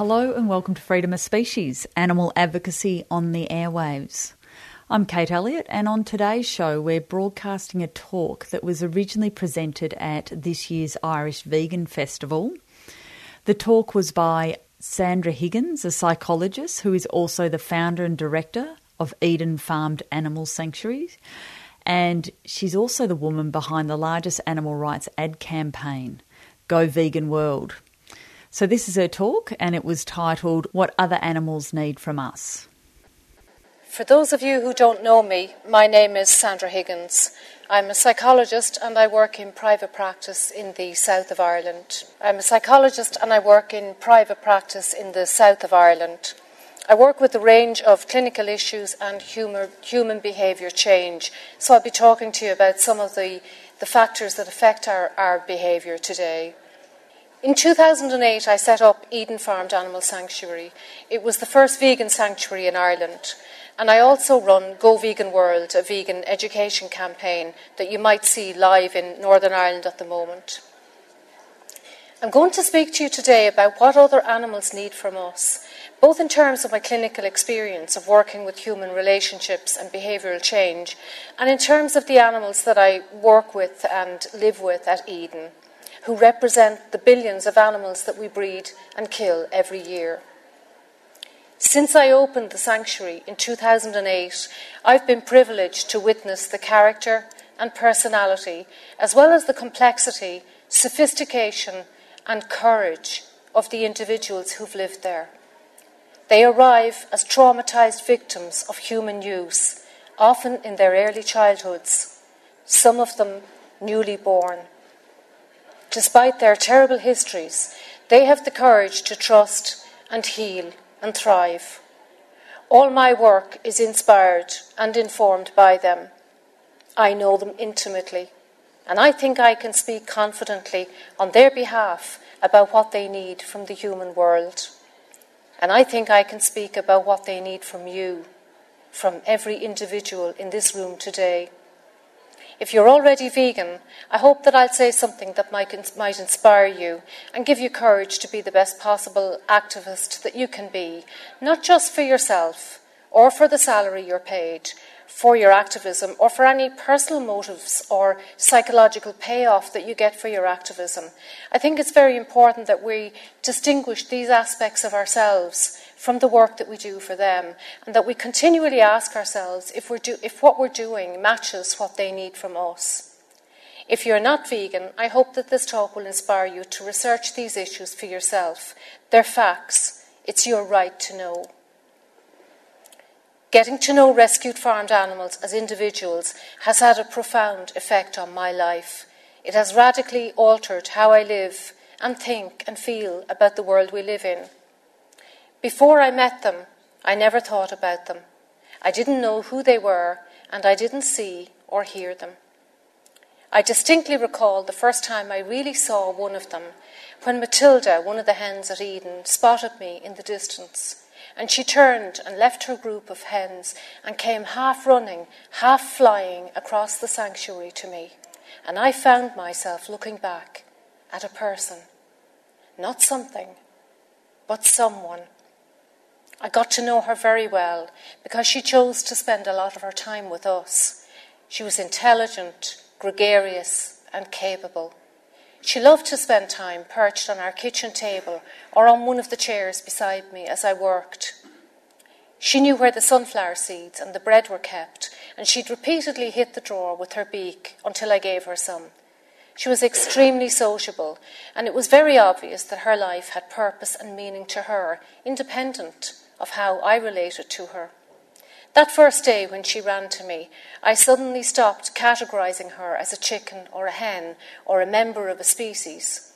Hello and welcome to Freedom of Species, animal advocacy on the airwaves. I'm Kate Elliott, and on today's show, we're broadcasting a talk that was originally presented at this year's Irish Vegan Festival. The talk was by Sandra Higgins, a psychologist who is also the founder and director of Eden Farmed Animal Sanctuaries, and she's also the woman behind the largest animal rights ad campaign, Go Vegan World. So, this is her talk, and it was titled What Other Animals Need from Us. For those of you who don't know me, my name is Sandra Higgins. I'm a psychologist and I work in private practice in the south of Ireland. I'm a psychologist and I work in private practice in the south of Ireland. I work with a range of clinical issues and human, human behaviour change, so I'll be talking to you about some of the, the factors that affect our, our behaviour today. In 2008, I set up Eden Farmed Animal Sanctuary. It was the first vegan sanctuary in Ireland. And I also run Go Vegan World, a vegan education campaign that you might see live in Northern Ireland at the moment. I'm going to speak to you today about what other animals need from us, both in terms of my clinical experience of working with human relationships and behavioural change, and in terms of the animals that I work with and live with at Eden, who represent the billions of animals that we breed and kill every year. Since I opened the sanctuary in 2008, I've been privileged to witness the character and personality, as well as the complexity, sophistication, and courage of the individuals who've lived there. They arrive as traumatized victims of human use, often in their early childhoods, some of them newly born. Despite their terrible histories, they have the courage to trust and heal and thrive. All my work is inspired and informed by them. I know them intimately, and I think I can speak confidently on their behalf about what they need from the human world. And I think I can speak about what they need from you, from every individual in this room today. If you're already vegan, I hope that I'll say something that might, might inspire you and give you courage to be the best possible activist that you can be, not just for yourself or for the salary you're paid, for your activism or for any personal motives or psychological payoff that you get for your activism. I think it's very important that we distinguish these aspects of ourselves from the work that we do for them and that we continually ask ourselves if, we're do, if what we're doing matches what they need from us. If you're not vegan, I hope that this talk will inspire you to research these issues for yourself. They're facts. It's your right to know. Getting to know rescued farmed animals as individuals has had a profound effect on my life. It has radically altered how I live and think and feel about the world we live in. Before I met them, I never thought about them. I didn't know who they were, and I didn't see or hear them. I distinctly recall the first time I really saw one of them when Matilda, one of the hens at Eden, spotted me in the distance. And she turned and left her group of hens and came half running, half flying across the sanctuary to me. And I found myself looking back at a person, not something, but someone. I got to know her very well because she chose to spend a lot of her time with us. She was intelligent, gregarious, and capable. She loved to spend time perched on our kitchen table or on one of the chairs beside me as I worked. She knew where the sunflower seeds and the bread were kept, and she'd repeatedly hit the drawer with her beak until I gave her some. She was extremely sociable, and it was very obvious that her life had purpose and meaning to her, independent of how I related to her. That first day when she ran to me, I suddenly stopped categorizing her as a chicken or a hen or a member of a species.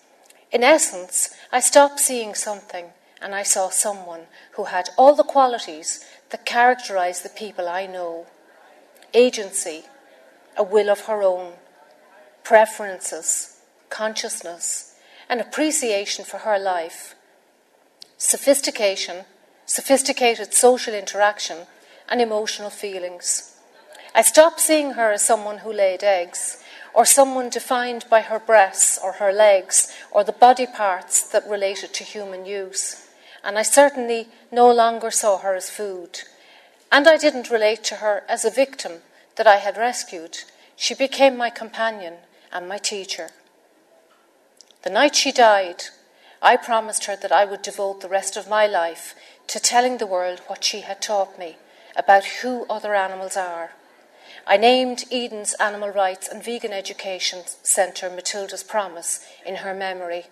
In essence, I stopped seeing something and I saw someone who had all the qualities that characterize the people I know agency, a will of her own, preferences, consciousness, an appreciation for her life, sophistication, sophisticated social interaction, and emotional feelings. I stopped seeing her as someone who laid eggs, or someone defined by her breasts or her legs, or the body parts that related to human use. And I certainly no longer saw her as food. And I didn't relate to her as a victim that I had rescued. She became my companion and my teacher. The night she died, I promised her that I would devote the rest of my life to telling the world what she had taught me about who other animals are. I named Eden's Animal Rights and Vegan Education Centre Matilda's Promise in her memory.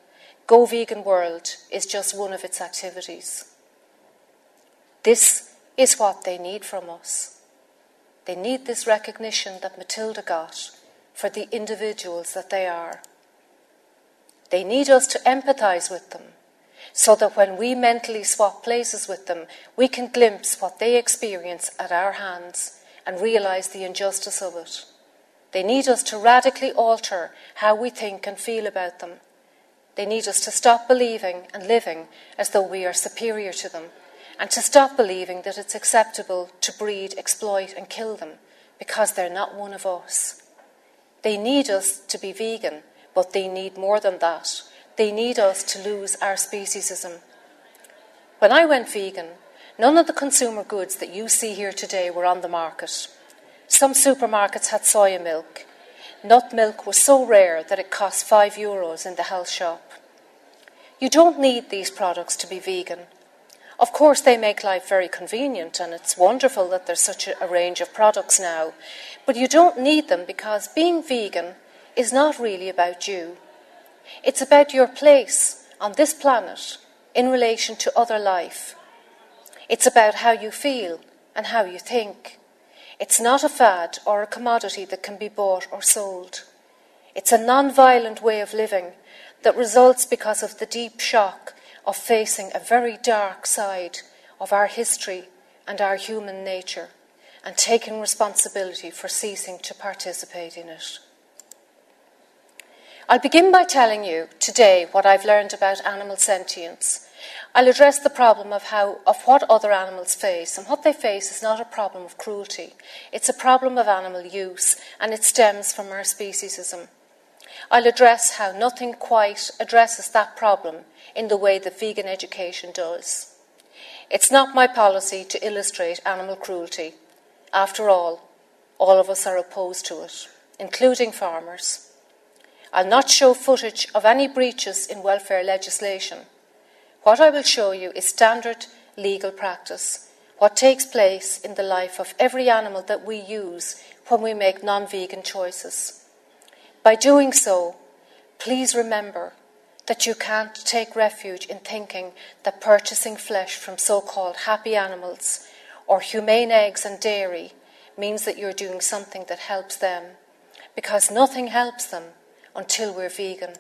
Go Vegan World is just one of its activities. This is what they need from us. They need this recognition that Matilda got for the individuals that they are. They need us to empathise with them so that when we mentally swap places with them, we can glimpse what they experience at our hands and realise the injustice of it. They need us to radically alter how we think and feel about them. They need us to stop believing and living as though we are superior to them, and to stop believing that it's acceptable to breed, exploit, and kill them because they're not one of us. They need us to be vegan, but they need more than that. They need us to lose our speciesism. When I went vegan, none of the consumer goods that you see here today were on the market. Some supermarkets had soya milk. Nut milk was so rare that it cost five euros in the health shop. You don't need these products to be vegan. Of course, they make life very convenient, and it's wonderful that there's such a range of products now. But you don't need them because being vegan is not really about you. It's about your place on this planet in relation to other life. It's about how you feel and how you think. It's not a fad or a commodity that can be bought or sold. It's a non violent way of living that results because of the deep shock of facing a very dark side of our history and our human nature and taking responsibility for ceasing to participate in it. I'll begin by telling you today what I've learned about animal sentience. I'll address the problem of, how, of what other animals face, and what they face is not a problem of cruelty. It's a problem of animal use, and it stems from our speciesism. I'll address how nothing quite addresses that problem in the way that vegan education does. It's not my policy to illustrate animal cruelty. After all, all of us are opposed to it, including farmers. I'll not show footage of any breaches in welfare legislation. What I will show you is standard legal practice, what takes place in the life of every animal that we use when we make non vegan choices. By doing so, please remember that you can't take refuge in thinking that purchasing flesh from so called happy animals or humane eggs and dairy means that you're doing something that helps them, because nothing helps them until we're vegan.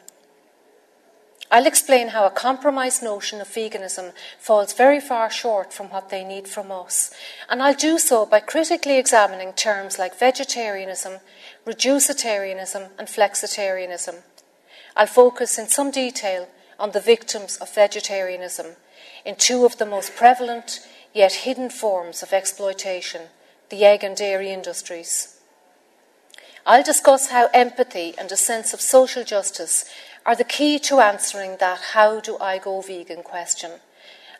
I'll explain how a compromised notion of veganism falls very far short from what they need from us, and I'll do so by critically examining terms like vegetarianism, reducitarianism, and flexitarianism. I'll focus in some detail on the victims of vegetarianism in two of the most prevalent yet hidden forms of exploitation the egg and dairy industries. I'll discuss how empathy and a sense of social justice are the key to answering that how do I go vegan question.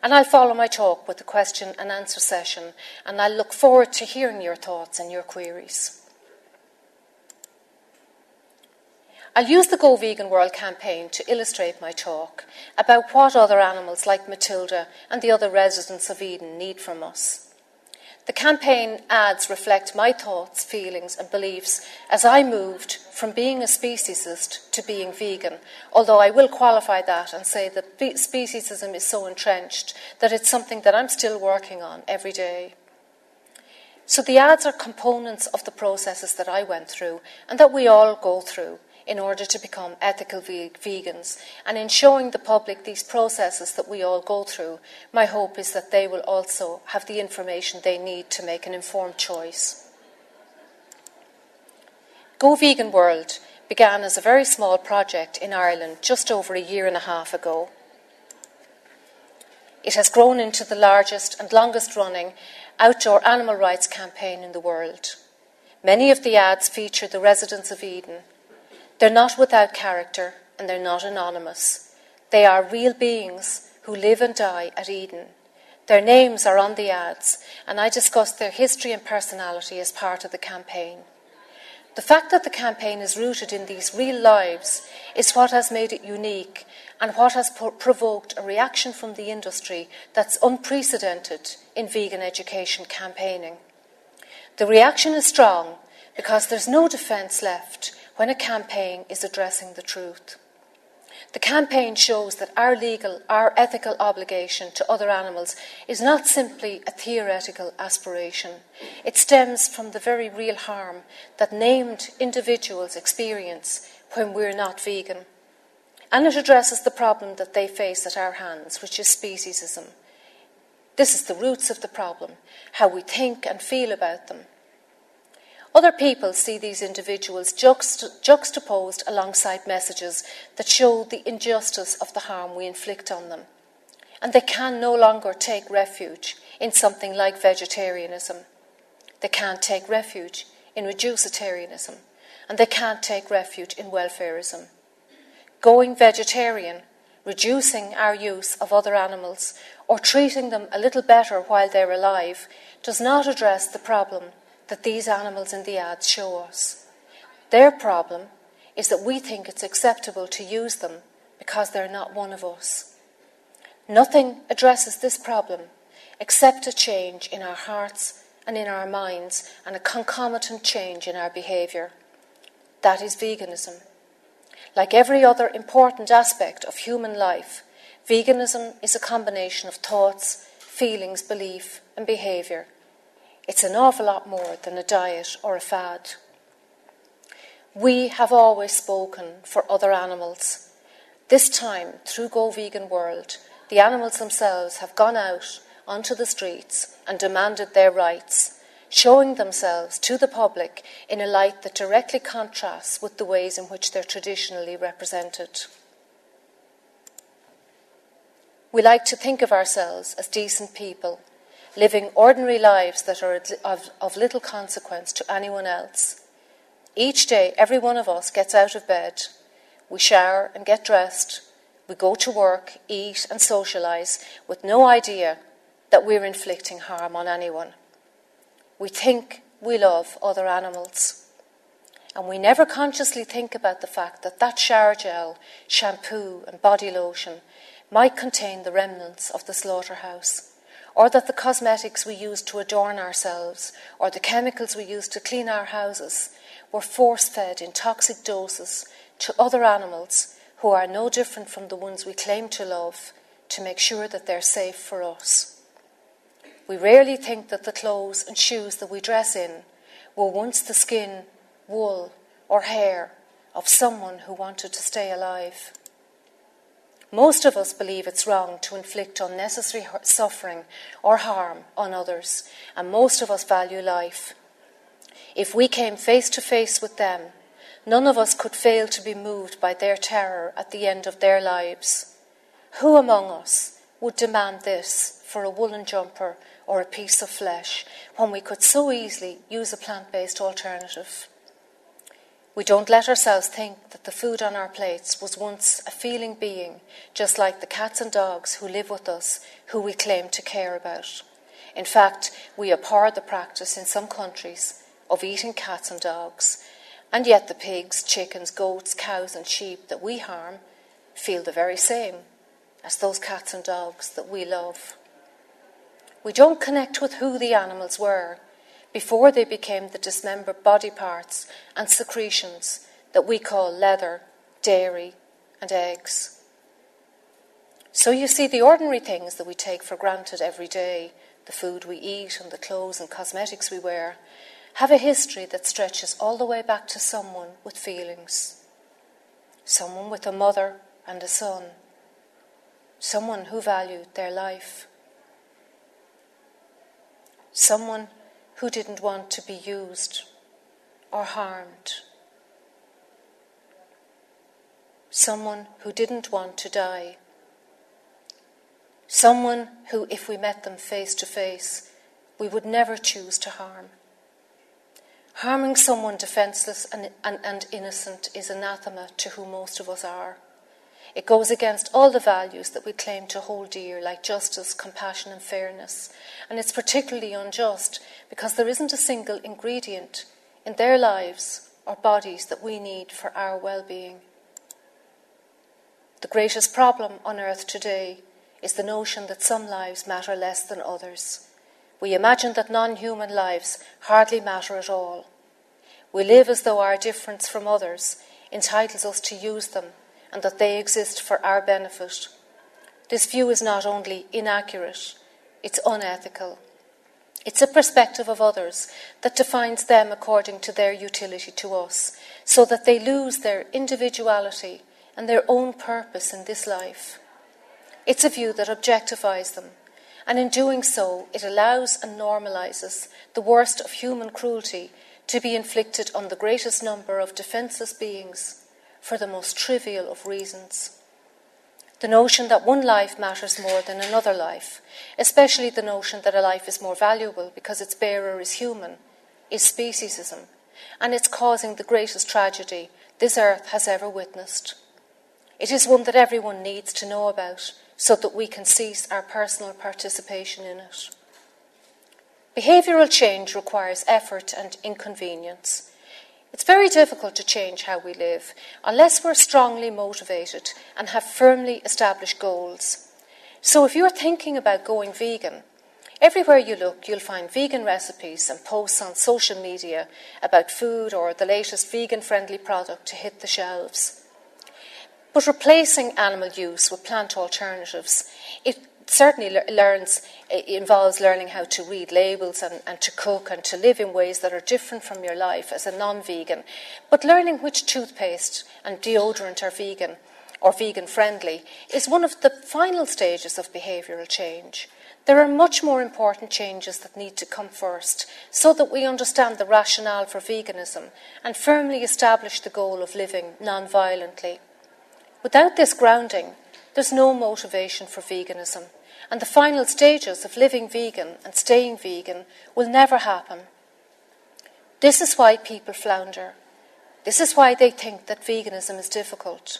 And I'll follow my talk with a question and answer session, and I look forward to hearing your thoughts and your queries. I'll use the Go Vegan World campaign to illustrate my talk about what other animals like Matilda and the other residents of Eden need from us. The campaign ads reflect my thoughts, feelings, and beliefs as I moved from being a speciesist to being vegan, although I will qualify that and say that speciesism is so entrenched that it's something that I'm still working on every day. So the ads are components of the processes that I went through and that we all go through in order to become ethical ve- vegans. And in showing the public these processes that we all go through, my hope is that they will also have the information they need to make an informed choice. Go Vegan World began as a very small project in Ireland just over a year and a half ago. It has grown into the largest and longest running outdoor animal rights campaign in the world. Many of the ads feature the residents of Eden. They're not without character and they're not anonymous. They are real beings who live and die at Eden. Their names are on the ads, and I discussed their history and personality as part of the campaign. The fact that the campaign is rooted in these real lives is what has made it unique and what has provoked a reaction from the industry that's unprecedented in vegan education campaigning. The reaction is strong because there's no defence left when a campaign is addressing the truth. The campaign shows that our legal, our ethical obligation to other animals is not simply a theoretical aspiration. It stems from the very real harm that named individuals experience when we're not vegan. And it addresses the problem that they face at our hands, which is speciesism. This is the roots of the problem, how we think and feel about them. Other people see these individuals juxta- juxtaposed alongside messages that show the injustice of the harm we inflict on them. And they can no longer take refuge in something like vegetarianism. They can't take refuge in reducitarianism. And they can't take refuge in welfarism. Going vegetarian, reducing our use of other animals, or treating them a little better while they're alive does not address the problem that these animals in the ads show us. Their problem is that we think it's acceptable to use them because they're not one of us. Nothing addresses this problem except a change in our hearts and in our minds and a concomitant change in our behaviour. That is veganism. Like every other important aspect of human life, veganism is a combination of thoughts, feelings, belief, and behaviour. It's an awful lot more than a diet or a fad. We have always spoken for other animals. This time, through Go Vegan World, the animals themselves have gone out onto the streets and demanded their rights, showing themselves to the public in a light that directly contrasts with the ways in which they're traditionally represented. We like to think of ourselves as decent people, living ordinary lives that are of, of little consequence to anyone else. Each day, every one of us gets out of bed, we shower and get dressed, we go to work, eat, and socialise with no idea that we're inflicting harm on anyone. We think we love other animals. And we never consciously think about the fact that that shower gel, shampoo, and body lotion might contain the remnants of the slaughterhouse, or that the cosmetics we use to adorn ourselves, or the chemicals we use to clean our houses, were force fed in toxic doses to other animals who are no different from the ones we claim to love to make sure that they're safe for us. We rarely think that the clothes and shoes that we dress in were once the skin, wool, or hair of someone who wanted to stay alive. Most of us believe it's wrong to inflict unnecessary suffering or harm on others, and most of us value life. If we came face to face with them, none of us could fail to be moved by their terror at the end of their lives. Who among us would demand this for a woolen jumper or a piece of flesh when we could so easily use a plant based alternative? We don't let ourselves think that the food on our plates was once a feeling being, just like the cats and dogs who live with us, who we claim to care about. In fact, we abhor the practice in some countries of eating cats and dogs, and yet the pigs, chickens, goats, cows, and sheep that we harm feel the very same as those cats and dogs that we love. We don't connect with who the animals were before they became the dismembered body parts and secretions that we call leather, dairy, and eggs. So you see, the ordinary things that we take for granted every day the food we eat, and the clothes and cosmetics we wear, have a history that stretches all the way back to someone with feelings. Someone with a mother and a son. Someone who valued their life. Someone who didn't want to be used or harmed. Someone who didn't want to die. Someone who, if we met them face to face, we would never choose to harm. Harming someone defenceless and, and, and, innocent is anathema to who most of us are. It goes against all the values that we claim to hold dear, like justice, compassion, and fairness. And it's particularly unjust because there isn't a single ingredient in their lives or bodies that we need for our well being. The greatest problem on earth today is the notion that some lives matter less than others. We imagine that non human lives hardly matter at all. We live as though our difference from others entitles us to use them and that they exist for our benefit. This view is not only inaccurate, it's unethical. It's a perspective of others that defines them according to their utility to us, so that they lose their individuality and their own purpose in this life. It's a view that objectifies them, and in doing so, it allows and normalizes the worst of human cruelty to be inflicted on the greatest number of defenseless beings for the most trivial of reasons. The notion that one life matters more than another life, especially the notion that a life is more valuable because its bearer is human, is speciesism, and it's causing the greatest tragedy this earth has ever witnessed. It is one that everyone needs to know about so that we can cease our personal participation in it. Behavioural change requires effort and inconvenience. It's very difficult to change how we live unless we're strongly motivated and have firmly established goals. So, if you're thinking about going vegan, everywhere you look, you'll find vegan recipes and posts on social media about food or the latest vegan friendly product to hit the shelves. But replacing animal use with plant alternatives, it certainly learns it involves learning how to read labels and, and to cook and to live in ways that are different from your life as a non-vegan but learning which toothpaste and deodorant are vegan or vegan friendly is one of the final stages of behavioural change there are much more important changes that need to come first so that we understand the rationale for veganism and firmly establish the goal of living non violently. Without this grounding, there's no motivation for veganism, and the final stages of living vegan and staying vegan will never happen. This is why people flounder. This is why they think that veganism is difficult.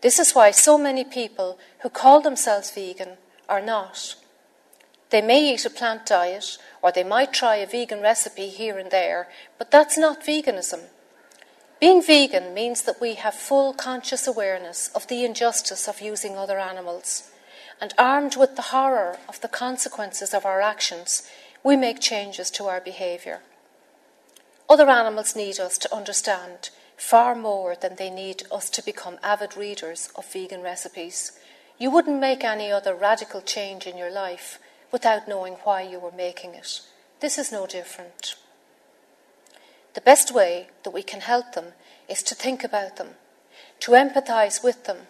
This is why so many people who call themselves vegan are not. They may eat a plant diet or they might try a vegan recipe here and there, but that's not veganism. Being vegan means that we have full conscious awareness of the injustice of using other animals, and armed with the horror of the consequences of our actions, we make changes to our behaviour. Other animals need us to understand far more than they need us to become avid readers of vegan recipes. You wouldn't make any other radical change in your life without knowing why you were making it. This is no different. The best way that we can help them is to think about them, to empathise with them,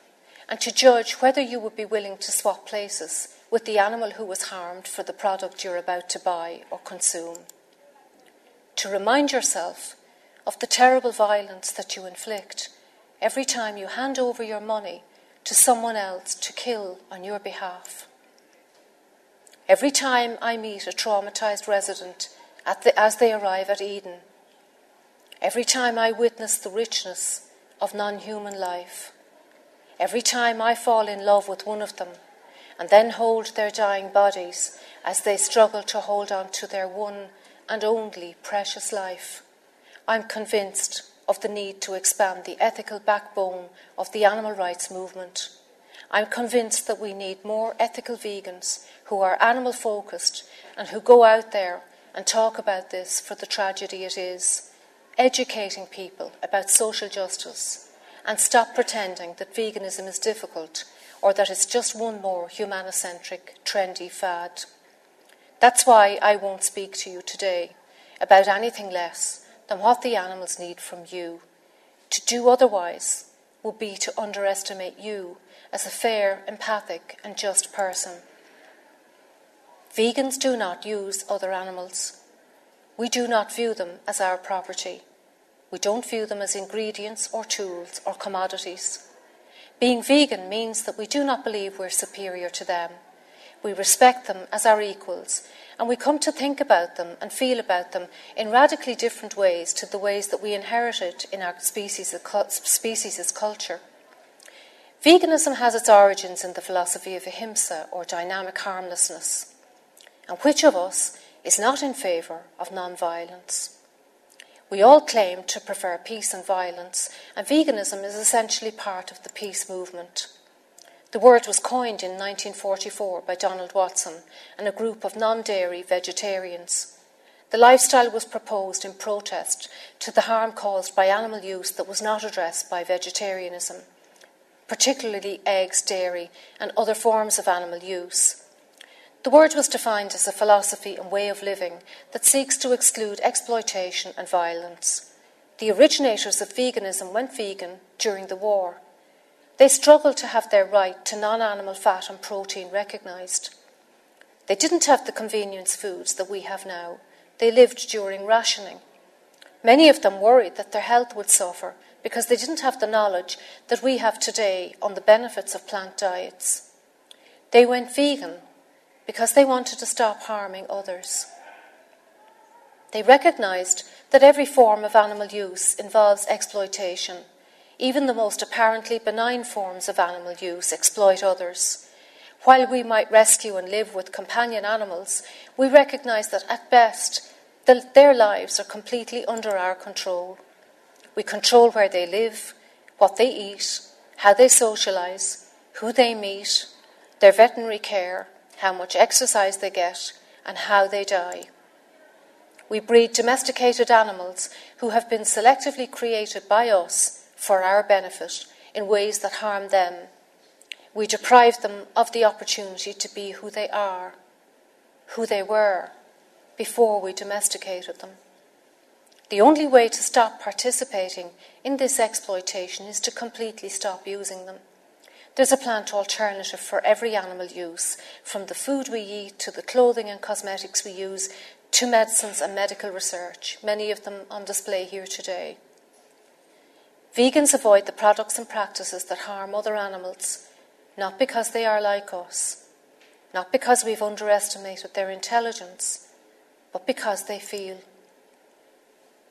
and to judge whether you would be willing to swap places with the animal who was harmed for the product you're about to buy or consume. To remind yourself of the terrible violence that you inflict every time you hand over your money to someone else to kill on your behalf. Every time I meet a traumatised resident the, as they arrive at Eden, Every time I witness the richness of non human life, every time I fall in love with one of them and then hold their dying bodies as they struggle to hold on to their one and only precious life, I'm convinced of the need to expand the ethical backbone of the animal rights movement. I'm convinced that we need more ethical vegans who are animal focused and who go out there and talk about this for the tragedy it is educating people about social justice and stop pretending that veganism is difficult or that it's just one more humanocentric, trendy fad. That's why I won't speak to you today about anything less than what the animals need from you. To do otherwise would be to underestimate you as a fair, empathic, and just person. Vegans do not use other animals. We do not view them as our property. We don't view them as ingredients or tools or commodities. Being vegan means that we do not believe we're superior to them. We respect them as our equals, and we come to think about them and feel about them in radically different ways to the ways that we inherited in our species' species' culture. Veganism has its origins in the philosophy of ahimsa, or dynamic harmlessness. And which of us is not in favour of non violence? We all claim to prefer peace and violence, and veganism is essentially part of the peace movement. The word was coined in 1944 by Donald Watson and a group of non dairy vegetarians. The lifestyle was proposed in protest to the harm caused by animal use that was not addressed by vegetarianism, particularly eggs, dairy, and other forms of animal use. The word was defined as a philosophy and way of living that seeks to exclude exploitation and violence. The originators of veganism went vegan during the war. They struggled to have their right to non animal fat and protein recognised. They didn't have the convenience foods that we have now. They lived during rationing. Many of them worried that their health would suffer because they didn't have the knowledge that we have today on the benefits of plant diets. They went vegan because they wanted to stop harming others. They recognised that every form of animal use involves exploitation. Even the most apparently benign forms of animal use exploit others. While we might rescue and live with companion animals, we recognise that at best the, their lives are completely under our control. We control where they live, what they eat, how they socialise, who they meet, their veterinary care, how much exercise they get, and how they die. We breed domesticated animals who have been selectively created by us for our benefit in ways that harm them. We deprive them of the opportunity to be who they are, who they were, before we domesticated them. The only way to stop participating in this exploitation is to completely stop using them. There's a plant alternative for every animal use, from the food we eat to the clothing and cosmetics we use to medicines and medical research, many of them on display here today. Vegans avoid the products and practices that harm other animals, not because they are like us, not because we've underestimated their intelligence, but because they feel.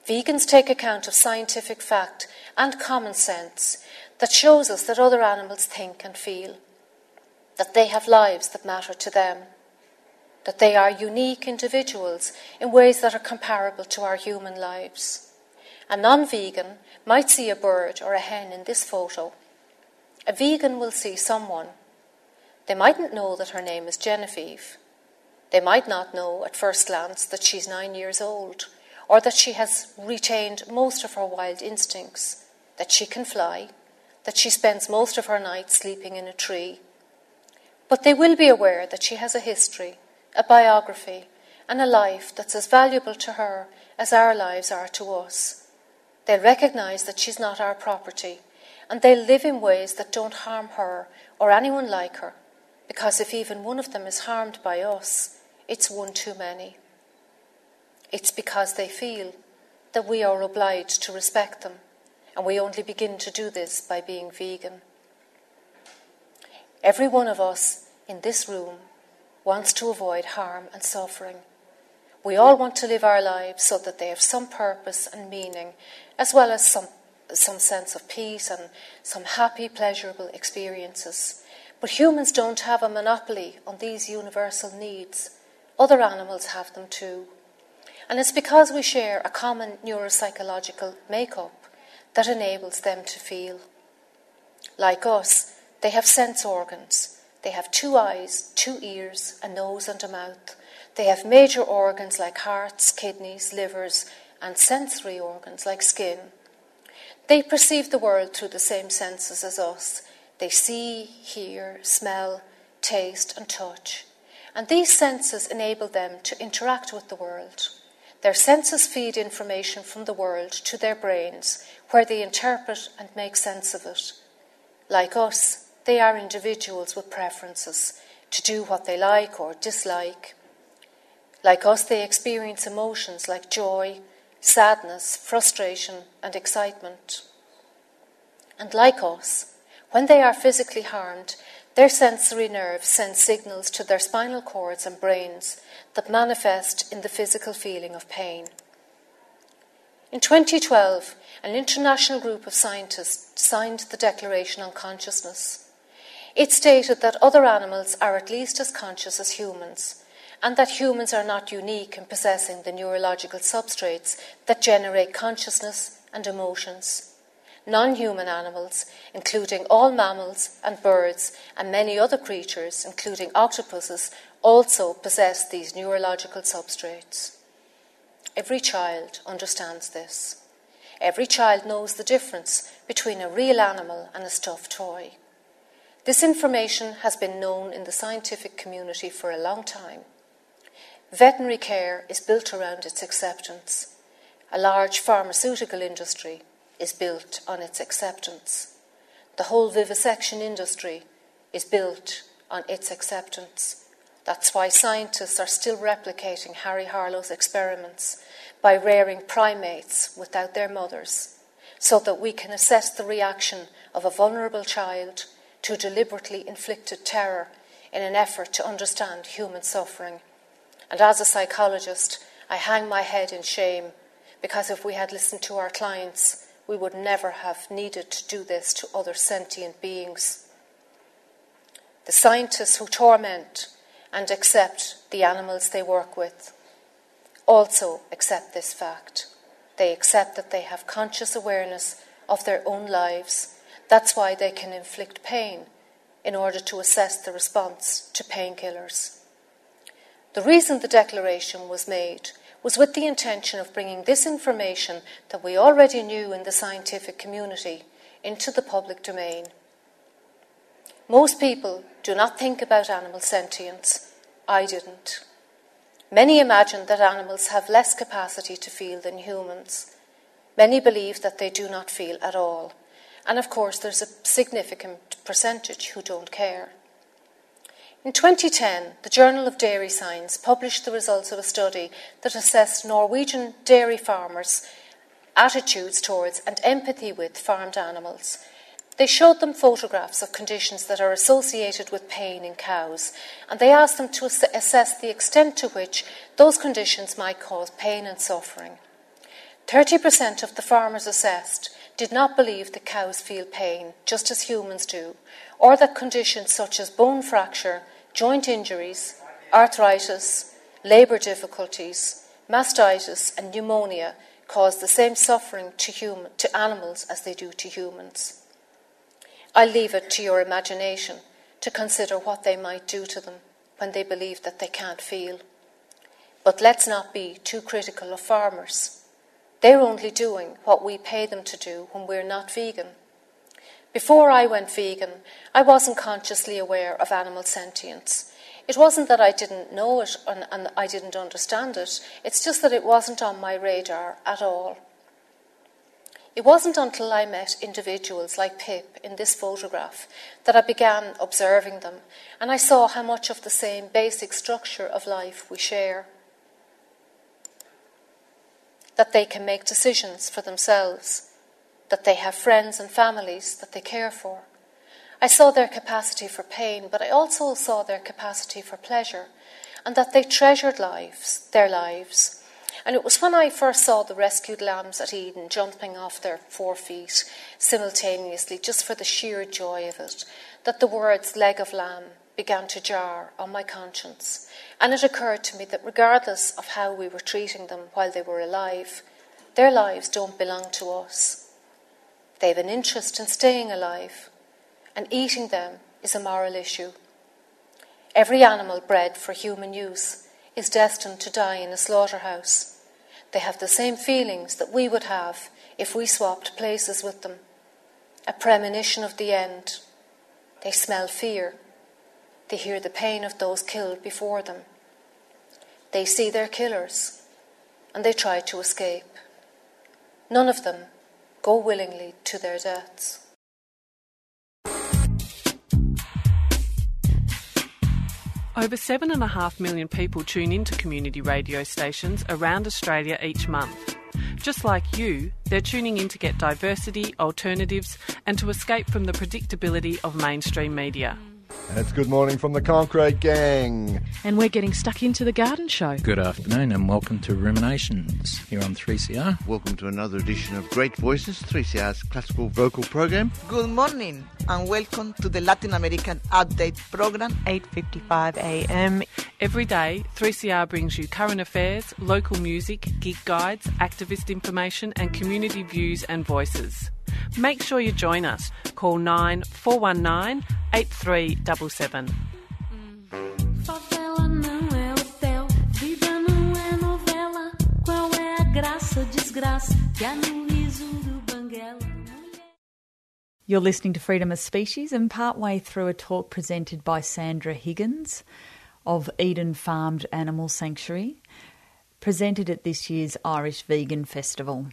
Vegans take account of scientific fact and common sense that shows us that other animals think and feel, that they have lives that matter to them, that they are unique individuals in ways that are comparable to our human lives. A non vegan might see a bird or a hen in this photo. A vegan will see someone. They mightn't know that her name is Genevieve. They might not know at first glance that she's nine years old, or that she has retained most of her wild instincts, that she can fly, that she spends most of her nights sleeping in a tree. But they will be aware that she has a history, a biography, and a life that's as valuable to her as our lives are to us. They'll recognize that she's not our property, and they'll live in ways that don't harm her or anyone like her, because if even one of them is harmed by us, it's one too many. It's because they feel that we are obliged to respect them and we only begin to do this by being vegan. Every one of us in this room wants to avoid harm and suffering. We all want to live our lives so that they have some purpose and meaning, as well as some, some sense of peace and some happy, pleasurable experiences. But humans don't have a monopoly on these universal needs. Other animals have them too. And it's because we share a common neuropsychological makeup that enables them to feel. Like us, they have sense organs. They have two eyes, two ears, a nose, and a mouth. They have major organs like hearts, kidneys, livers, and sensory organs like skin. They perceive the world through the same senses as us. They see, hear, smell, taste, and touch. and these senses enable them to interact with the world. Their senses feed information from the world to their brains, where they interpret and make sense of it. Like us, they are individuals with preferences to do what they like or dislike. Like us, they experience emotions like joy, sadness, frustration, and excitement. And like us, when they are physically harmed, their sensory nerves send signals to their spinal cords and brains that manifest in the physical feeling of pain. In 2012, an international group of scientists signed the Declaration on Consciousness. It stated that other animals are at least as conscious as humans, and that humans are not unique in possessing the neurological substrates that generate consciousness and emotions non human animals, including all mammals and birds and many other creatures, including octopuses, also possess these neurological substrates. Every child understands this. Every child knows the difference between a real animal and a stuffed toy. This information has been known in the scientific community for a long time. Veterinary care is built around its acceptance. A large pharmaceutical industry is built on its acceptance. The whole vivisection industry is built on its acceptance. That's why scientists are still replicating Harry Harlow's experiments by rearing primates without their mothers, so that we can assess the reaction of a vulnerable child to deliberately inflicted terror in an effort to understand human suffering. And as a psychologist, I hang my head in shame because if we had listened to our clients, we would never have needed to do this to other sentient beings. The scientists who torment and accept the animals they work with also accept this fact. They accept that they have conscious awareness of their own lives. That's why they can inflict pain in order to assess the response to painkillers. The reason the declaration was made was with the intention of bringing this information that we already knew in the scientific community into the public domain. Most people do not think about animal sentience. I didn't. Many imagine that animals have less capacity to feel than humans. Many believe that they do not feel at all. And of course, there's a significant percentage who don't care. In 2010, the Journal of Dairy Science published the results of a study that assessed Norwegian dairy farmers' attitudes towards and empathy with farmed animals. They showed them photographs of conditions that are associated with pain in cows, and they asked them to assess the extent to which those conditions might cause pain and suffering. 30% of the farmers assessed did not believe that cows feel pain, just as humans do, or that conditions such as bone fracture, joint injuries, arthritis, labour difficulties, mastitis, and pneumonia cause the same suffering to, human, to animals as they do to humans. I leave it to your imagination to consider what they might do to them when they believe that they can't feel. But let's not be too critical of farmers. They're only doing what we pay them to do when we're not vegan. Before I went vegan, I wasn't consciously aware of animal sentience. It wasn't that I didn't know it and, and, I didn't understand it, it's just that it wasn't on my radar at all. It wasn't until I met individuals like Pip in this photograph that I began observing them and I saw how much of the same basic structure of life we share. That they can make decisions for themselves that they have friends and families that they care for. I saw their capacity for pain, but I also saw their capacity for pleasure, and that they treasured lives, their lives. And it was when I first saw the rescued lambs at Eden jumping off their four feet simultaneously, just for the sheer joy of it, that the words leg of lamb began to jar on my conscience. And it occurred to me that regardless of how we were treating them while they were alive, their lives don't belong to us. They have an interest in staying alive, and eating them is a moral issue. Every animal bred for human use is destined to die in a slaughterhouse. They have the same feelings that we would have if we swapped places with them a premonition of the end. They smell fear. They hear the pain of those killed before them. They see their killers and they try to escape. None of them go willingly to their deaths. Over 7.5 million people tune into community radio stations around Australia each month. Just like you, they're tuning in to get diversity, alternatives, and to escape from the predictability of mainstream media. And it's good morning from the Concrete Gang. And we're getting stuck into the garden show. Good afternoon and welcome to Ruminations here on 3CR. Welcome to another edition of Great Voices, 3CR's classical vocal program. Good morning and welcome to the Latin American Update program. 8:55 a.m. Every day, 3CR brings you current affairs, local music, gig guides, activist information, and community views and voices. Make sure you join us. Call 9419 8377. Favela não é hotel, vida não é novela. Qual é a graça, desgraça que há no riso do Banguela? You're listening to Freedom of Species and partway through a talk presented by Sandra Higgins of Eden Farmed Animal Sanctuary, presented at this year's Irish Vegan Festival.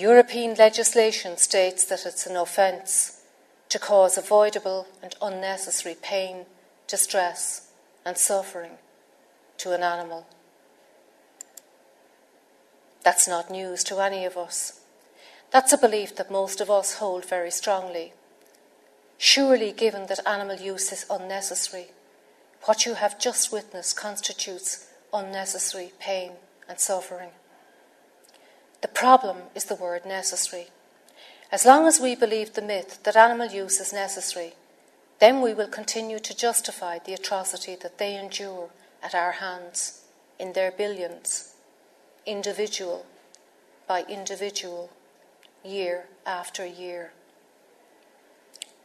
European legislation states that it's an offence to cause avoidable and unnecessary pain, distress, and suffering to an animal. That's not news to any of us. That's a belief that most of us hold very strongly. Surely, given that animal use is unnecessary, what you have just witnessed constitutes unnecessary pain and suffering. The problem is the word necessary. As long as we believe the myth that animal use is necessary, then we will continue to justify the atrocity that they endure at our hands in their billions, individual by individual, year after year.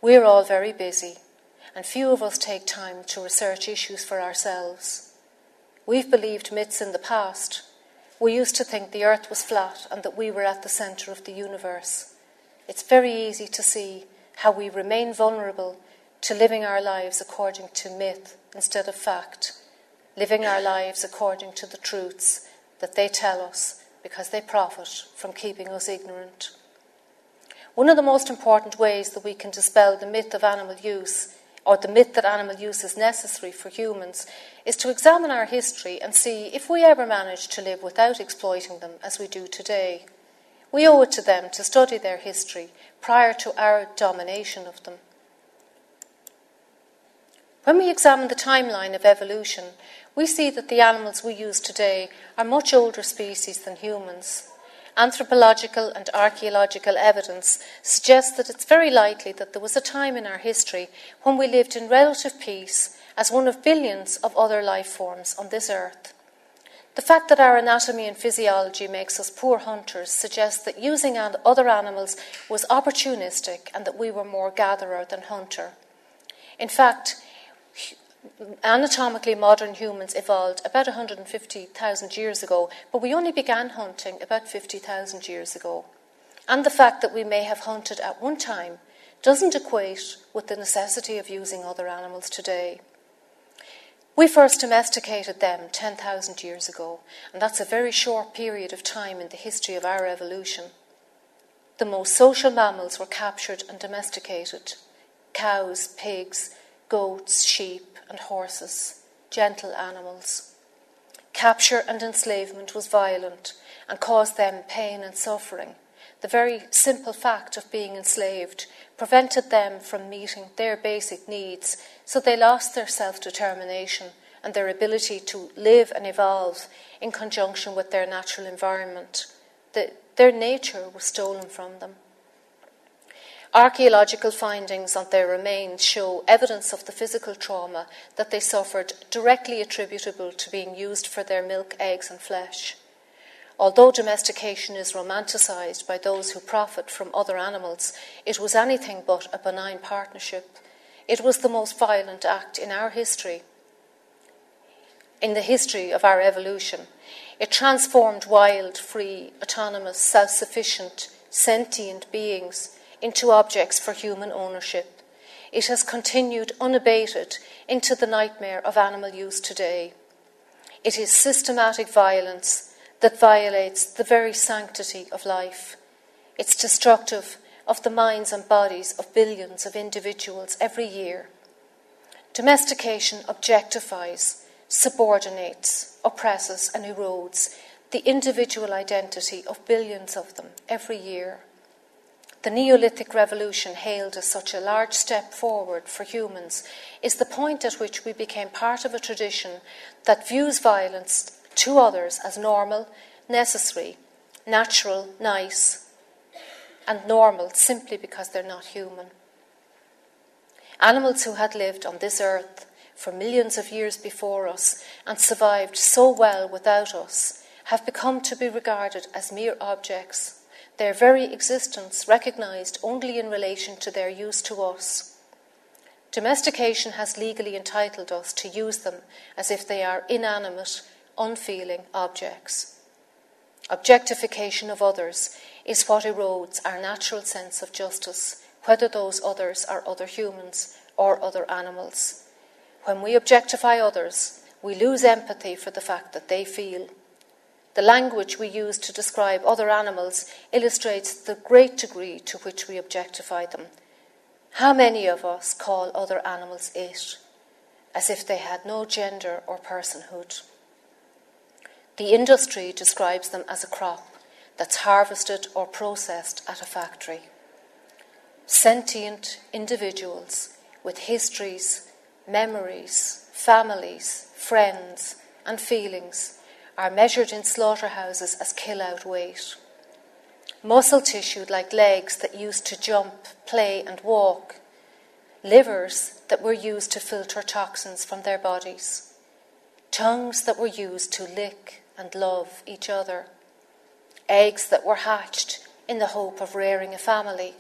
We're all very busy, and few of us take time to research issues for ourselves. We've believed myths in the past. We used to think the earth was flat and that we were at the centre of the universe. It's very easy to see how we remain vulnerable to living our lives according to myth instead of fact, living our lives according to the truths that they tell us because they profit from keeping us ignorant. One of the most important ways that we can dispel the myth of animal use, or the myth that animal use is necessary for humans, is to examine our history and see if we ever managed to live without exploiting them as we do today. We owe it to them to study their history prior to our domination of them. When we examine the timeline of evolution, we see that the animals we use today are much older species than humans. Anthropological and archaeological evidence suggests that it's very likely that there was a time in our history when we lived in relative peace as one of billions of other life forms on this earth. The fact that our anatomy and physiology makes us poor hunters suggests that using other animals was opportunistic and that we were more gatherer than hunter. In fact, anatomically modern humans evolved about 150,000 years ago, but we only began hunting about 50,000 years ago. And the fact that we may have hunted at one time doesn't equate with the necessity of using other animals today. We first domesticated them 10,000 years ago, and that's a very short period of time in the history of our evolution. The most social mammals were captured and domesticated cows, pigs, goats, sheep, and horses, gentle animals. Capture and enslavement was violent and caused them pain and suffering. The very simple fact of being enslaved prevented them from meeting their basic needs, so they lost their self determination and their ability to live and evolve in conjunction with their natural environment. The, their nature was stolen from them. Archaeological findings on their remains show evidence of the physical trauma that they suffered directly attributable to being used for their milk, eggs, and flesh. Although domestication is romanticised by those who profit from other animals, it was anything but a benign partnership. It was the most violent act in our history, in the history of our evolution. It transformed wild, free, autonomous, self sufficient, sentient beings into objects for human ownership. it has continued unabated into the nightmare of animal use today. It is systematic violence that violates the very sanctity of life. It's destructive of the minds and bodies of billions of individuals every year. Domestication objectifies, subordinates, oppresses, and erodes the individual identity of billions of them every year. The Neolithic Revolution, hailed as such a large step forward for humans, is the point at which we became part of a tradition that views violence to others as normal, necessary, natural, nice, and normal simply because they're not human. Animals who had lived on this earth for millions of years before us and survived so well without us have become to be regarded as mere objects their very existence recognized only in relation to their use to us. Domestication has legally entitled us to use them as if they are inanimate, unfeeling objects. Objectification of others is what erodes our natural sense of justice, whether those others are other humans or other animals. When we objectify others, we lose empathy for the fact that they feel. The language we use to describe other animals illustrates the great degree to which we objectify them. How many of us call other animals it, as if they had no gender or personhood? The industry describes them as a crop that's harvested or processed at a factory. Sentient individuals with histories, memories, families, friends, and feelings are measured in slaughterhouses as kill out weight. Muscle tissue like legs that used to jump, play, and walk. Livers that were used to filter toxins from their bodies. Tongues that were used to lick and love each other. Eggs that were hatched in the hope of rearing a family.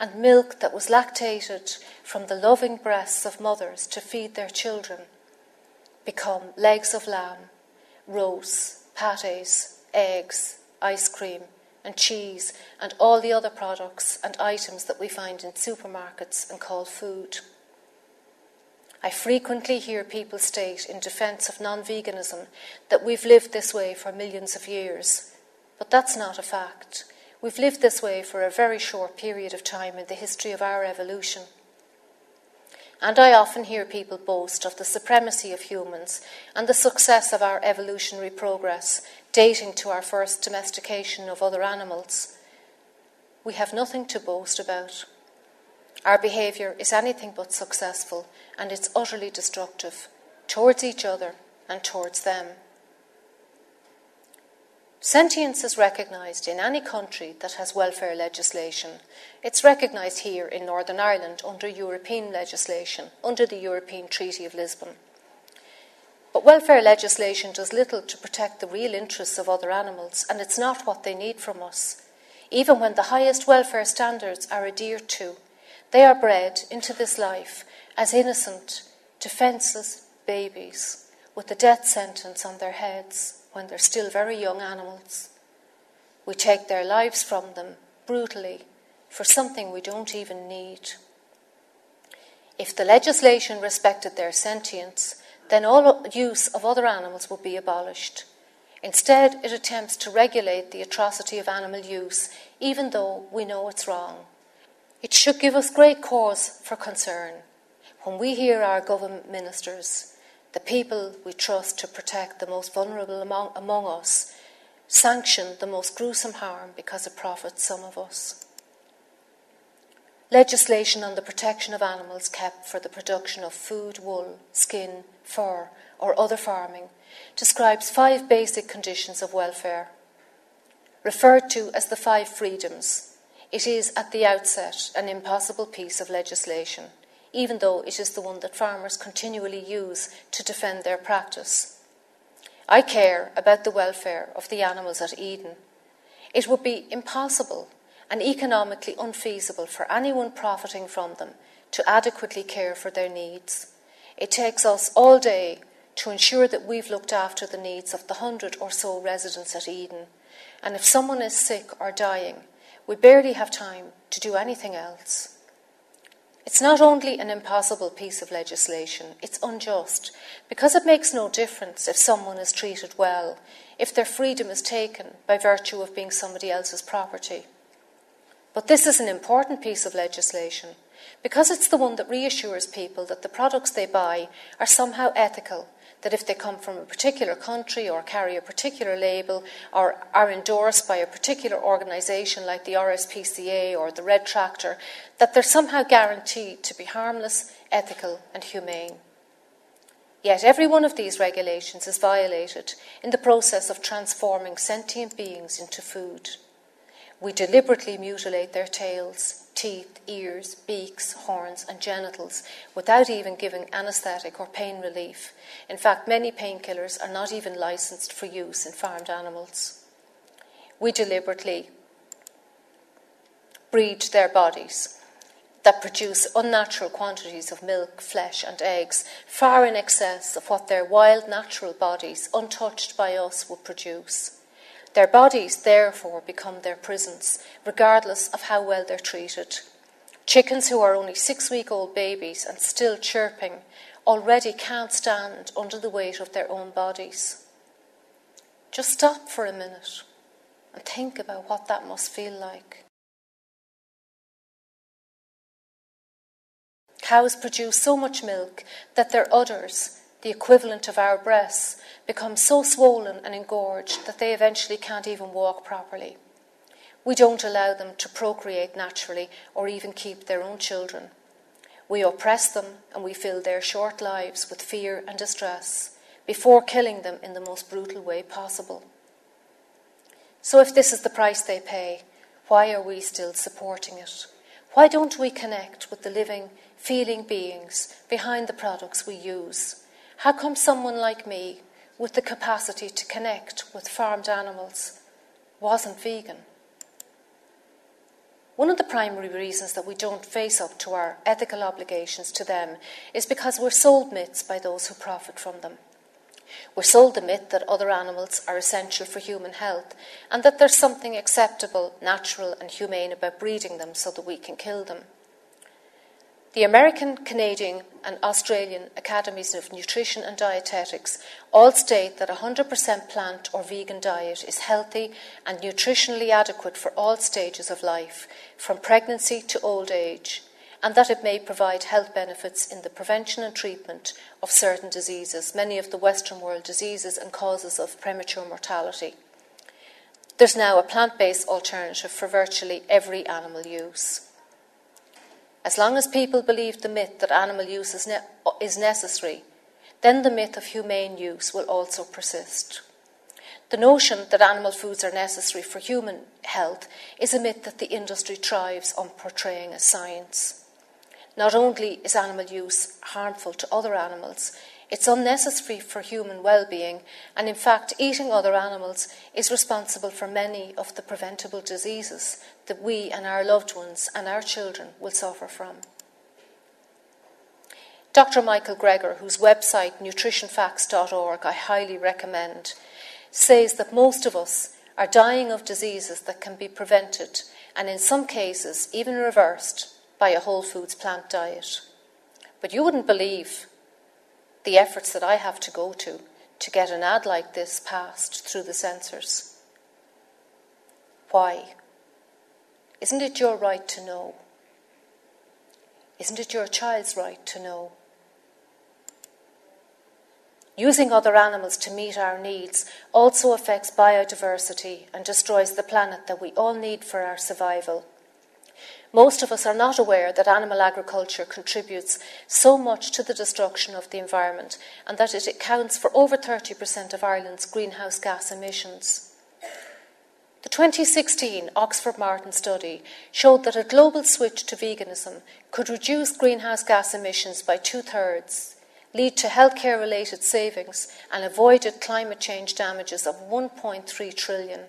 And milk that was lactated from the loving breasts of mothers to feed their children become legs of lamb roasts, patties, eggs, ice cream, and cheese, and all the other products and items that we find in supermarkets and call food. I frequently hear people state in defence of non veganism that we've lived this way for millions of years, but that's not a fact. We've lived this way for a very short period of time in the history of our evolution. And I often hear people boast of the supremacy of humans and the success of our evolutionary progress, dating to our first domestication of other animals. We have nothing to boast about. Our behaviour is anything but successful, and it's utterly destructive towards each other and towards them. Sentience is recognised in any country that has welfare legislation. It's recognised here in Northern Ireland under European legislation, under the European Treaty of Lisbon. But welfare legislation does little to protect the real interests of other animals, and it's not what they need from us. Even when the highest welfare standards are adhered to, they are bred into this life as innocent, defenceless babies with the death sentence on their heads when they're still very young animals. We take their lives from them brutally for something we don't even need. If the legislation respected their sentience, then all use of other animals would be abolished. Instead, it attempts to regulate the atrocity of animal use, even though we know it's wrong. It should give us great cause for concern when we hear our government ministers the people we trust to protect the most vulnerable among, among us, sanction the most gruesome harm because it profits some of us. Legislation on the protection of animals kept for the production of food, wool, skin, fur, or other farming describes five basic conditions of welfare. Referred to as the five freedoms, it is at the outset an impossible piece of legislation even though it is the one that farmers continually use to defend their practice. I care about the welfare of the animals at Eden. It would be impossible and economically unfeasible for anyone profiting from them to adequately care for their needs. It takes us all day to ensure that we've looked after the needs of the hundred or so residents at Eden. And if someone is sick or dying, we barely have time to do anything else. It's not only an impossible piece of legislation, it's unjust because it makes no difference if someone is treated well, if their freedom is taken by virtue of being somebody else's property. But this is an important piece of legislation because it's the one that reassures people that the products they buy are somehow ethical that if they come from a particular country or carry a particular label or are endorsed by a particular organisation like the RSPCA or the Red Tractor, that they're somehow guaranteed to be harmless, ethical, and humane. Yet every one of these regulations is violated in the process of transforming sentient beings into food. We deliberately mutilate their tails, teeth, ears, beaks, horns, and genitals without even giving anaesthetic or pain relief. In fact, many painkillers are not even licensed for use in farmed animals. We deliberately breed their bodies that produce unnatural quantities of milk, flesh, and eggs, far in excess of what their wild natural bodies, untouched by us, would produce. Their bodies, therefore, become their prisons, regardless of how well they're treated. Chickens who are only six week old babies and still chirping already can't stand under the weight of their own bodies. Just stop for a minute and think about what that must feel like. Cows produce so much milk that their udders, the equivalent of our breasts, become so swollen and engorged that they eventually can't even walk properly. We don't allow them to procreate naturally or even keep their own children. We oppress them and we fill their short lives with fear and distress before killing them in the most brutal way possible. So, if this is the price they pay, why are we still supporting it? Why don't we connect with the living, feeling beings behind the products we use? How come someone like me, with the capacity to connect with farmed animals, wasn't vegan? One of the primary reasons that we don't face up to our ethical obligations to them is because we're sold myths by those who profit from them. We're sold the myth that other animals are essential for human health and that there's something acceptable, natural, and humane about breeding them so that we can kill them. The American, Canadian, and Australian Academies of Nutrition and Dietetics all state that a 100% plant or vegan diet is healthy and nutritionally adequate for all stages of life, from pregnancy to old age, and that it may provide health benefits in the prevention and treatment of certain diseases, many of the Western world diseases and causes of premature mortality. There's now a plant based alternative for virtually every animal use. As long as people believe the myth that animal use is, ne- is necessary, then the myth of humane use will also persist. The notion that animal foods are necessary for human health is a myth that the industry thrives on portraying as science. Not only is animal use harmful to other animals, it's unnecessary for human well being, and in fact, eating other animals is responsible for many of the preventable diseases that we and our loved ones and our children will suffer from. Dr. Michael Greger, whose website nutritionfacts.org I highly recommend, says that most of us are dying of diseases that can be prevented and in some cases even reversed by a whole foods plant diet. But you wouldn't believe the efforts that I have to go to to get an ad like this passed through the censors. Why? Isn't it your right to know? Isn't it your child's right to know? Using other animals to meet our needs also affects biodiversity and destroys the planet that we all need for our survival. Most of us are not aware that animal agriculture contributes so much to the destruction of the environment and that it accounts for over 30% of Ireland's greenhouse gas emissions. The 2016 Oxford Martin study showed that a global switch to veganism could reduce greenhouse gas emissions by two thirds, lead to healthcare related savings, and avoided climate change damages of 1.3 trillion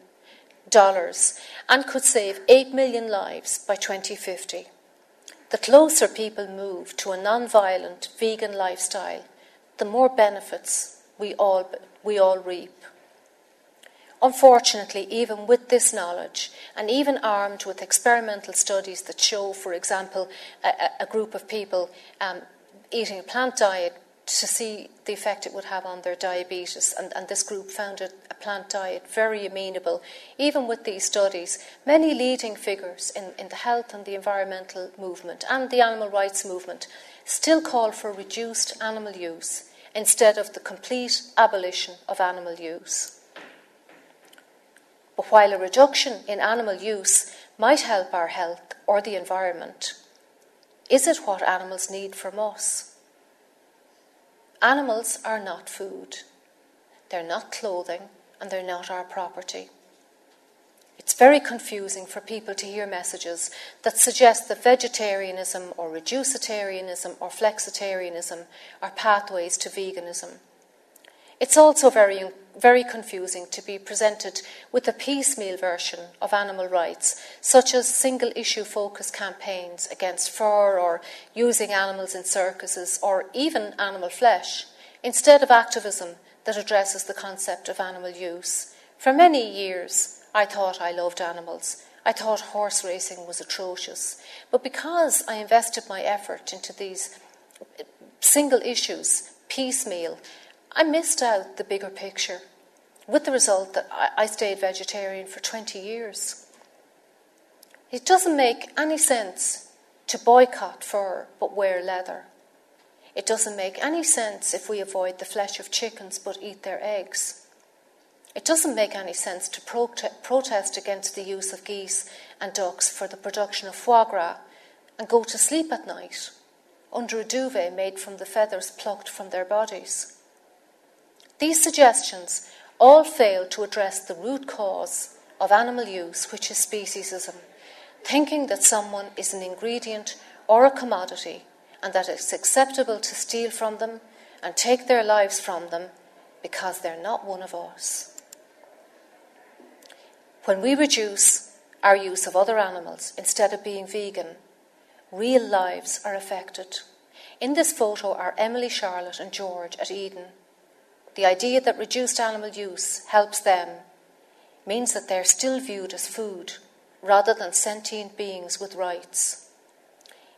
and could save 8 million lives by 2050. The closer people move to a non-violent vegan lifestyle, the more benefits we all, we all reap. Unfortunately, even with this knowledge, and even armed with experimental studies that show, for example, a, a group of people um, eating a plant diet to see the effect it would have on their diabetes, and, and this group found it, a plant diet very amenable. Even with these studies, many leading figures in, in the health and the environmental movement and the animal rights movement still call for reduced animal use instead of the complete abolition of animal use. But while a reduction in animal use might help our health or the environment, is it what animals need from us? Animals are not food, they're not clothing, and they're not our property. It's very confusing for people to hear messages that suggest that vegetarianism or reducitarianism or flexitarianism are pathways to veganism. It's also very, very confusing to be presented with a piecemeal version of animal rights, such as single issue focus campaigns against fur or using animals in circuses or even animal flesh, instead of activism that addresses the concept of animal use. For many years, I thought I loved animals. I thought horse racing was atrocious. But because I invested my effort into these single issues, piecemeal, I missed out the bigger picture, with the result that I stayed vegetarian for 20 years. It doesn't make any sense to boycott fur but wear leather. It doesn't make any sense if we avoid the flesh of chickens but eat their eggs. It doesn't make any sense to prote- protest against the use of geese and ducks for the production of foie gras and go to sleep at night under a duvet made from the feathers plucked from their bodies. These suggestions all fail to address the root cause of animal use, which is speciesism, thinking that someone is an ingredient or a commodity and that it's acceptable to steal from them and take their lives from them because they're not one of us. When we reduce our use of other animals instead of being vegan, real lives are affected. In this photo are Emily, Charlotte, and George at Eden the idea that reduced animal use helps them means that they're still viewed as food rather than sentient beings with rights.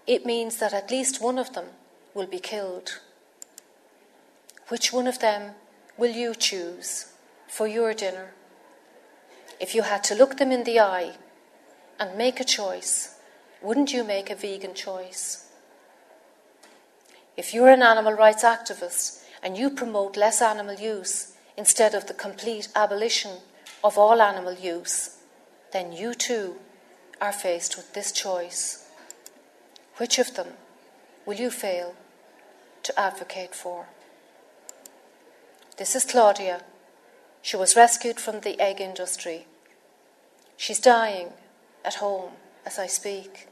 It means that at least one of them will be killed. Which one of them will you choose for your dinner? If you had to look them in the eye and make a choice, wouldn't you make a vegan choice? If you're an animal rights activist and you promote less animal use instead of the complete abolition of all animal use, then you too are faced with this choice. Which of them will you fail to advocate for? This is Claudia. She was rescued from the egg industry. She's dying at home as I speak.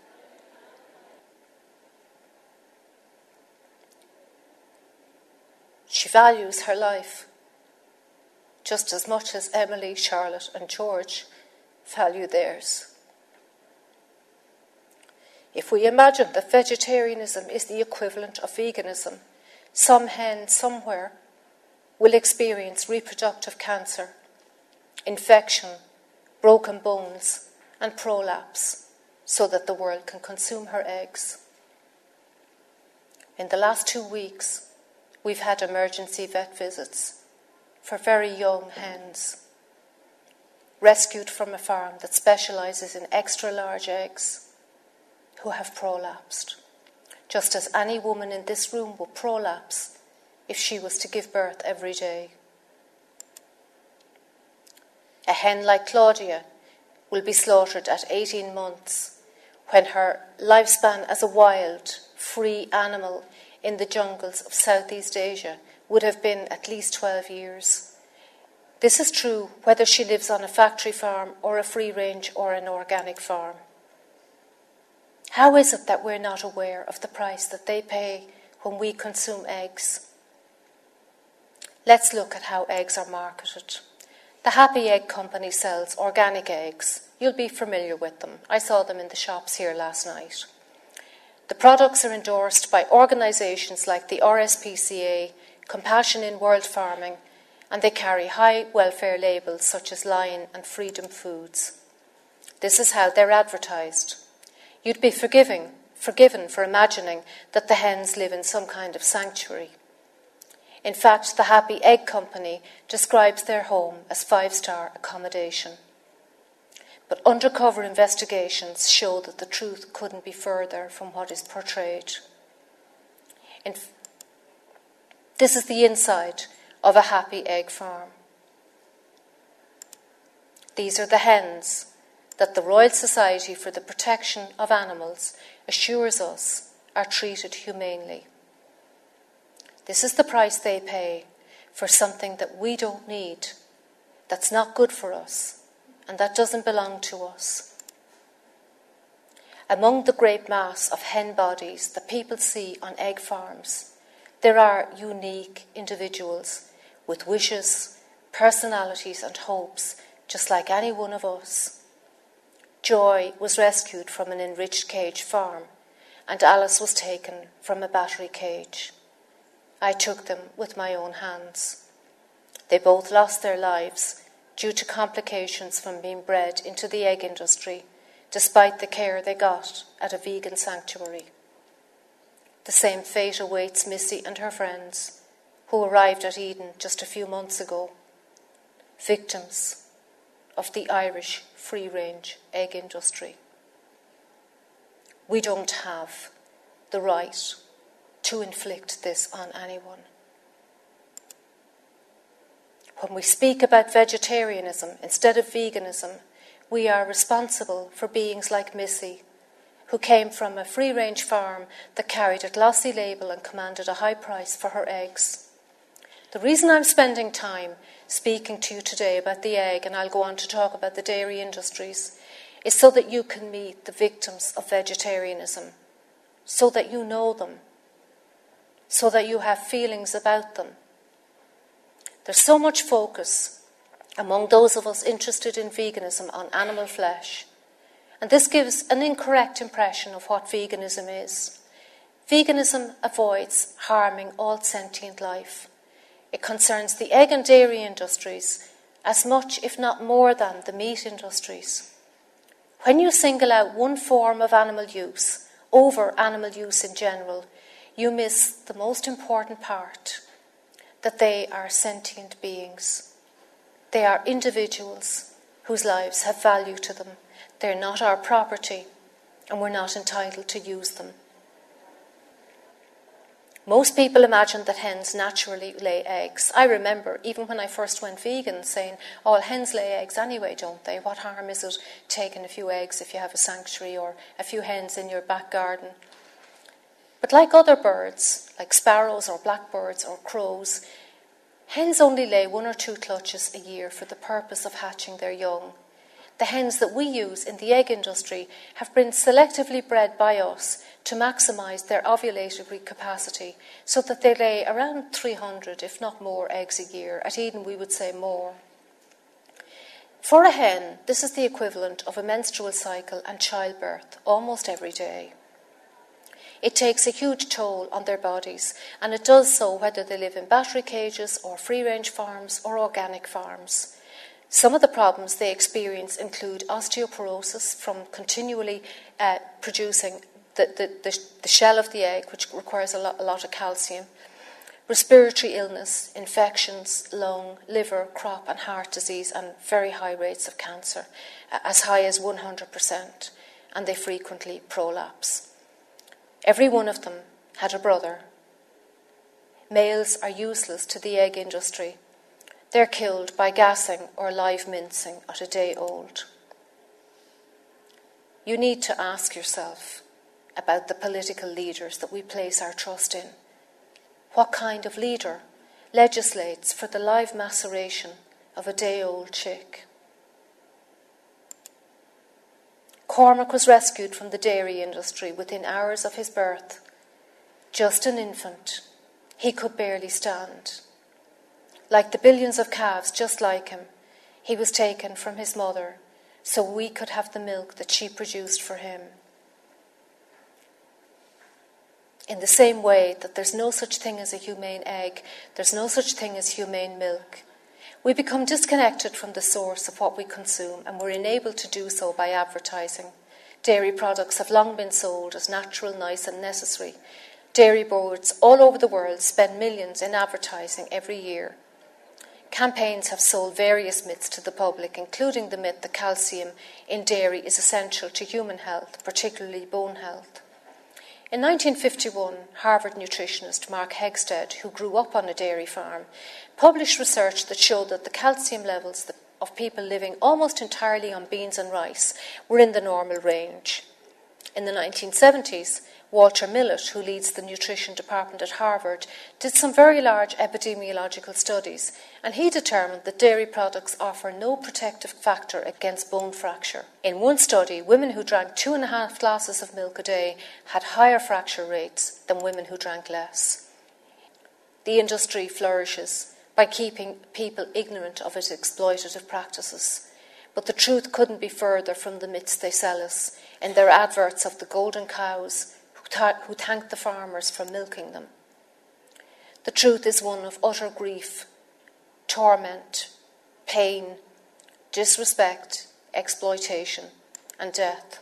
She values her life just as much as Emily, Charlotte, and George value theirs. If we imagine that vegetarianism is the equivalent of veganism, some hen somewhere will experience reproductive cancer, infection, broken bones, and prolapse so that the world can consume her eggs. In the last two weeks, We've had emergency vet visits for very young hens rescued from a farm that specialises in extra large eggs who have prolapsed, just as any woman in this room would prolapse if she was to give birth every day. A hen like Claudia will be slaughtered at 18 months when her lifespan as a wild, free animal in the jungles of Southeast Asia would have been at least 12 years. This is true whether she lives on a factory farm or a free range or an organic farm. How is it that we're not aware of the price that they pay when we consume eggs? Let's look at how eggs are marketed. The Happy Egg Company sells organic eggs. You'll be familiar with them. I saw them in the shops here last night. The products are endorsed by organisations like the RSPCA, Compassion in World Farming, and they carry high welfare labels such as Lion and Freedom Foods. This is how they're advertised. You'd be forgiving, forgiven for imagining that the hens live in some kind of sanctuary. In fact, the Happy Egg Company describes their home as five star accommodation. But undercover investigations show that the truth couldn't be further from what is portrayed. In, this is the inside of a happy egg farm. These are the hens that the Royal Society for the Protection of Animals assures us are treated humanely. This is the price they pay for something that we don't need, that's not good for us, and that doesn't belong to us. Among the great mass of hen bodies that people see on egg farms, there are unique individuals with wishes, personalities, and hopes, just like any one of us. Joy was rescued from an enriched cage farm, and Alice was taken from a battery cage. I took them with my own hands. They both lost their lives due to complications from being bred into the egg industry, despite the care they got at a vegan sanctuary. The same fate awaits Missy and her friends, who arrived at Eden just a few months ago, victims of the Irish free range egg industry. We don't have the right to inflict this on anyone. When we speak about vegetarianism instead of veganism, we are responsible for beings like Missy, who came from a free range farm that carried a glossy label and commanded a high price for her eggs. The reason I'm spending time speaking to you today about the egg, and I'll go on to talk about the dairy industries, is so that you can meet the victims of vegetarianism, so that you know them, so that you have feelings about them. There's so much focus among those of us interested in veganism on animal flesh, and this gives an incorrect impression of what veganism is. Veganism avoids harming all sentient life. It concerns the egg and dairy industries as much, if not more, than the meat industries. When you single out one form of animal use over animal use in general, you miss the most important part that they are sentient beings. They are individuals whose lives have value to them. They're not our property, and we're not entitled to use them. Most people imagine that hens naturally lay eggs. I remember, even when I first went vegan, saying, All hens lay eggs anyway, don't they? What harm is it taking a few eggs if you have a sanctuary or a few hens in your back garden? But like other birds, like sparrows or blackbirds or crows, hens only lay one or two clutches a year for the purpose of hatching their young. The hens that we use in the egg industry have been selectively bred by us to maximise their ovulatory capacity so that they lay around 300, if not more, eggs a year. At Eden, we would say more. For a hen, this is the equivalent of a menstrual cycle and childbirth almost every day. It takes a huge toll on their bodies, and it does so whether they live in battery cages or free range farms or organic farms. Some of the problems they experience include osteoporosis from continually uh, producing the, the, the, the, shell of the egg, which requires a lot, a lot of calcium, respiratory illness, infections, lung, liver, crop, and heart disease, and very high rates of cancer, as high as 100%, and they frequently prolapse. Every one of them had a brother. Males are useless to the egg industry. They're killed by gassing or live mincing at a day old. You need to ask yourself about the political leaders that we place our trust in. What kind of leader legislates for the live maceration of a day old chick? Cormac was rescued from the dairy industry within hours of his birth. Just an infant, he could barely stand. Like the billions of calves just like him, he was taken from his mother so we could have the milk that she produced for him. In the same way that there's no such thing as a humane egg, there's no such thing as humane milk. We become disconnected from the source of what we consume, and we're enabled to do so by advertising. Dairy products have long been sold as natural, nice, and necessary. Dairy boards all over the world spend millions in advertising every year. Campaigns have sold various myths to the public, including the myth that calcium in dairy is essential to human health, particularly bone health. In 1951, Harvard nutritionist Mark Hegsted, who grew up on a dairy farm, published research that showed that the calcium levels of people living almost entirely on beans and rice were in the normal range. In the 1970s, Walter Willett, who leads the nutrition department at Harvard, did some very large epidemiological studies, and he determined that dairy products offer no protective factor against bone fracture. In one study, women who drank two and a half glasses of milk a day had higher fracture rates than women who drank less. The industry flourishes by keeping people ignorant of its exploitative practices. But the truth couldn't be further from the myths they sell us in their adverts of the golden cows who thanked the farmers for milking them. The truth is one of utter grief, torment, pain, disrespect, exploitation, and death.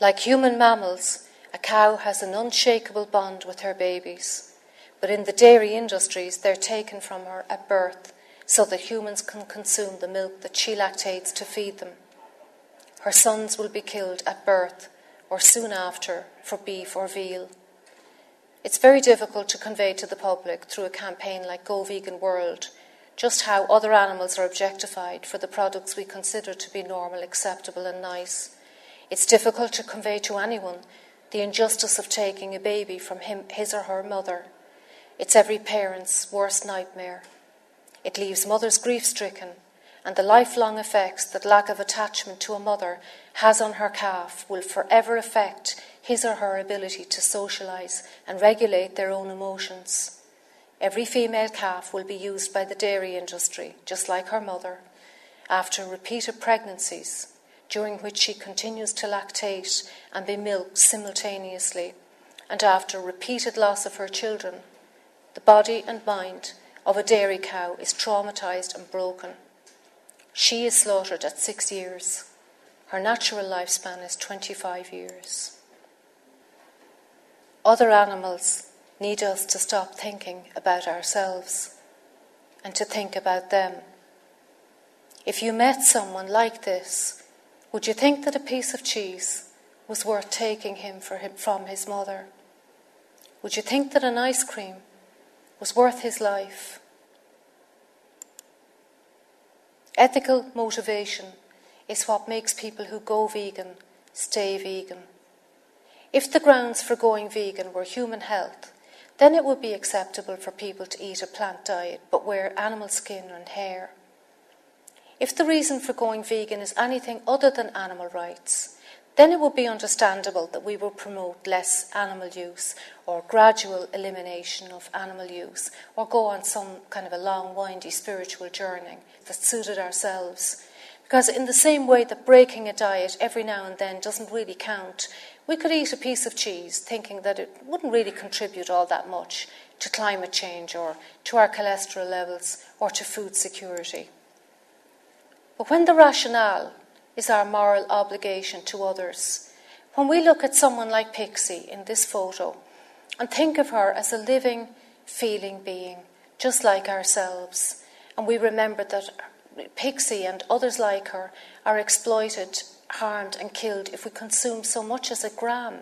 Like human mammals, a cow has an unshakable bond with her babies, but in the dairy industries, they're taken from her at birth so that humans can consume the milk that she lactates to feed them. Her sons will be killed at birth or soon after for beef or veal. It's very difficult to convey to the public through a campaign like Go Vegan World just how other animals are objectified for the products we consider to be normal, acceptable, and nice. It's difficult to convey to anyone the injustice of taking a baby from him, his or her mother. It's every parent's worst nightmare. It leaves mothers grief stricken and the lifelong effects that lack of attachment to a mother has on her calf will forever affect his or her ability to socialise and regulate their own emotions. Every female calf will be used by the dairy industry, just like her mother, after repeated pregnancies, during which she continues to lactate and be milked simultaneously, and after repeated loss of her children. The body and mind of a dairy cow is traumatised and broken. She is slaughtered at six years. Her natural lifespan is 25 years. Other animals need us to stop thinking about ourselves and to think about them. If you met someone like this, would you think that a piece of cheese was worth taking him, him from his mother? Would you think that an ice cream was worth his life? Ethical motivation is what makes people who go vegan stay vegan. If the grounds for going vegan were human health, then it would be acceptable for people to eat a plant diet but wear animal skin and hair. If the reason for going vegan is anything other than animal rights, then it would be understandable that we would promote less animal use or gradual elimination of animal use or go on some kind of a long, windy spiritual journey that suited ourselves. Because, in the same way that breaking a diet every now and then doesn't really count, we could eat a piece of cheese thinking that it wouldn't really contribute all that much to climate change or to our cholesterol levels or to food security. But when the rationale is our moral obligation to others. When we look at someone like Pixie in this photo and think of her as a living, feeling being, just like ourselves, and we remember that Pixie and others like her are exploited, harmed, and killed if we consume so much as a gram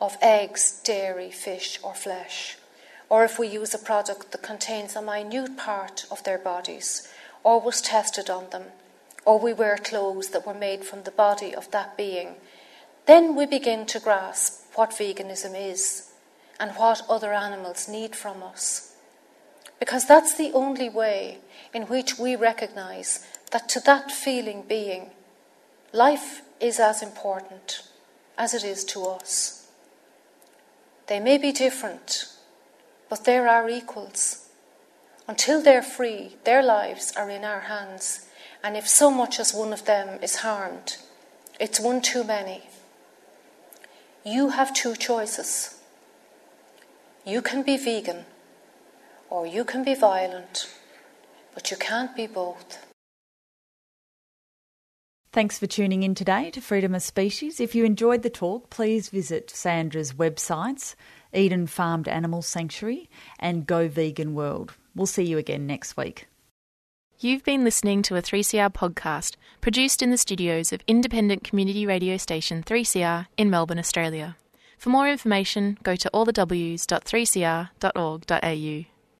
of eggs, dairy, fish, or flesh, or if we use a product that contains a minute part of their bodies or was tested on them or we wear clothes that were made from the body of that being, then we begin to grasp what veganism is and what other animals need from us. Because that's the only way in which we recognize that to that feeling being, life is as important as it is to us. They may be different, but they're equals. Until they're free, their lives are in our hands and if so much as one of them is harmed, it's one too many. You have two choices. You can be vegan or you can be violent, but you can't be both. Thanks for tuning in today to Freedom of Species. If you enjoyed the talk, please visit Sandra's websites, Eden Farmed Animal Sanctuary and Go Vegan World. We'll see you again next week. You've been listening to a 3CR podcast produced in the studios of independent community radio station 3CR in Melbourne, Australia. For more information, go to allthews.3cr.org.au.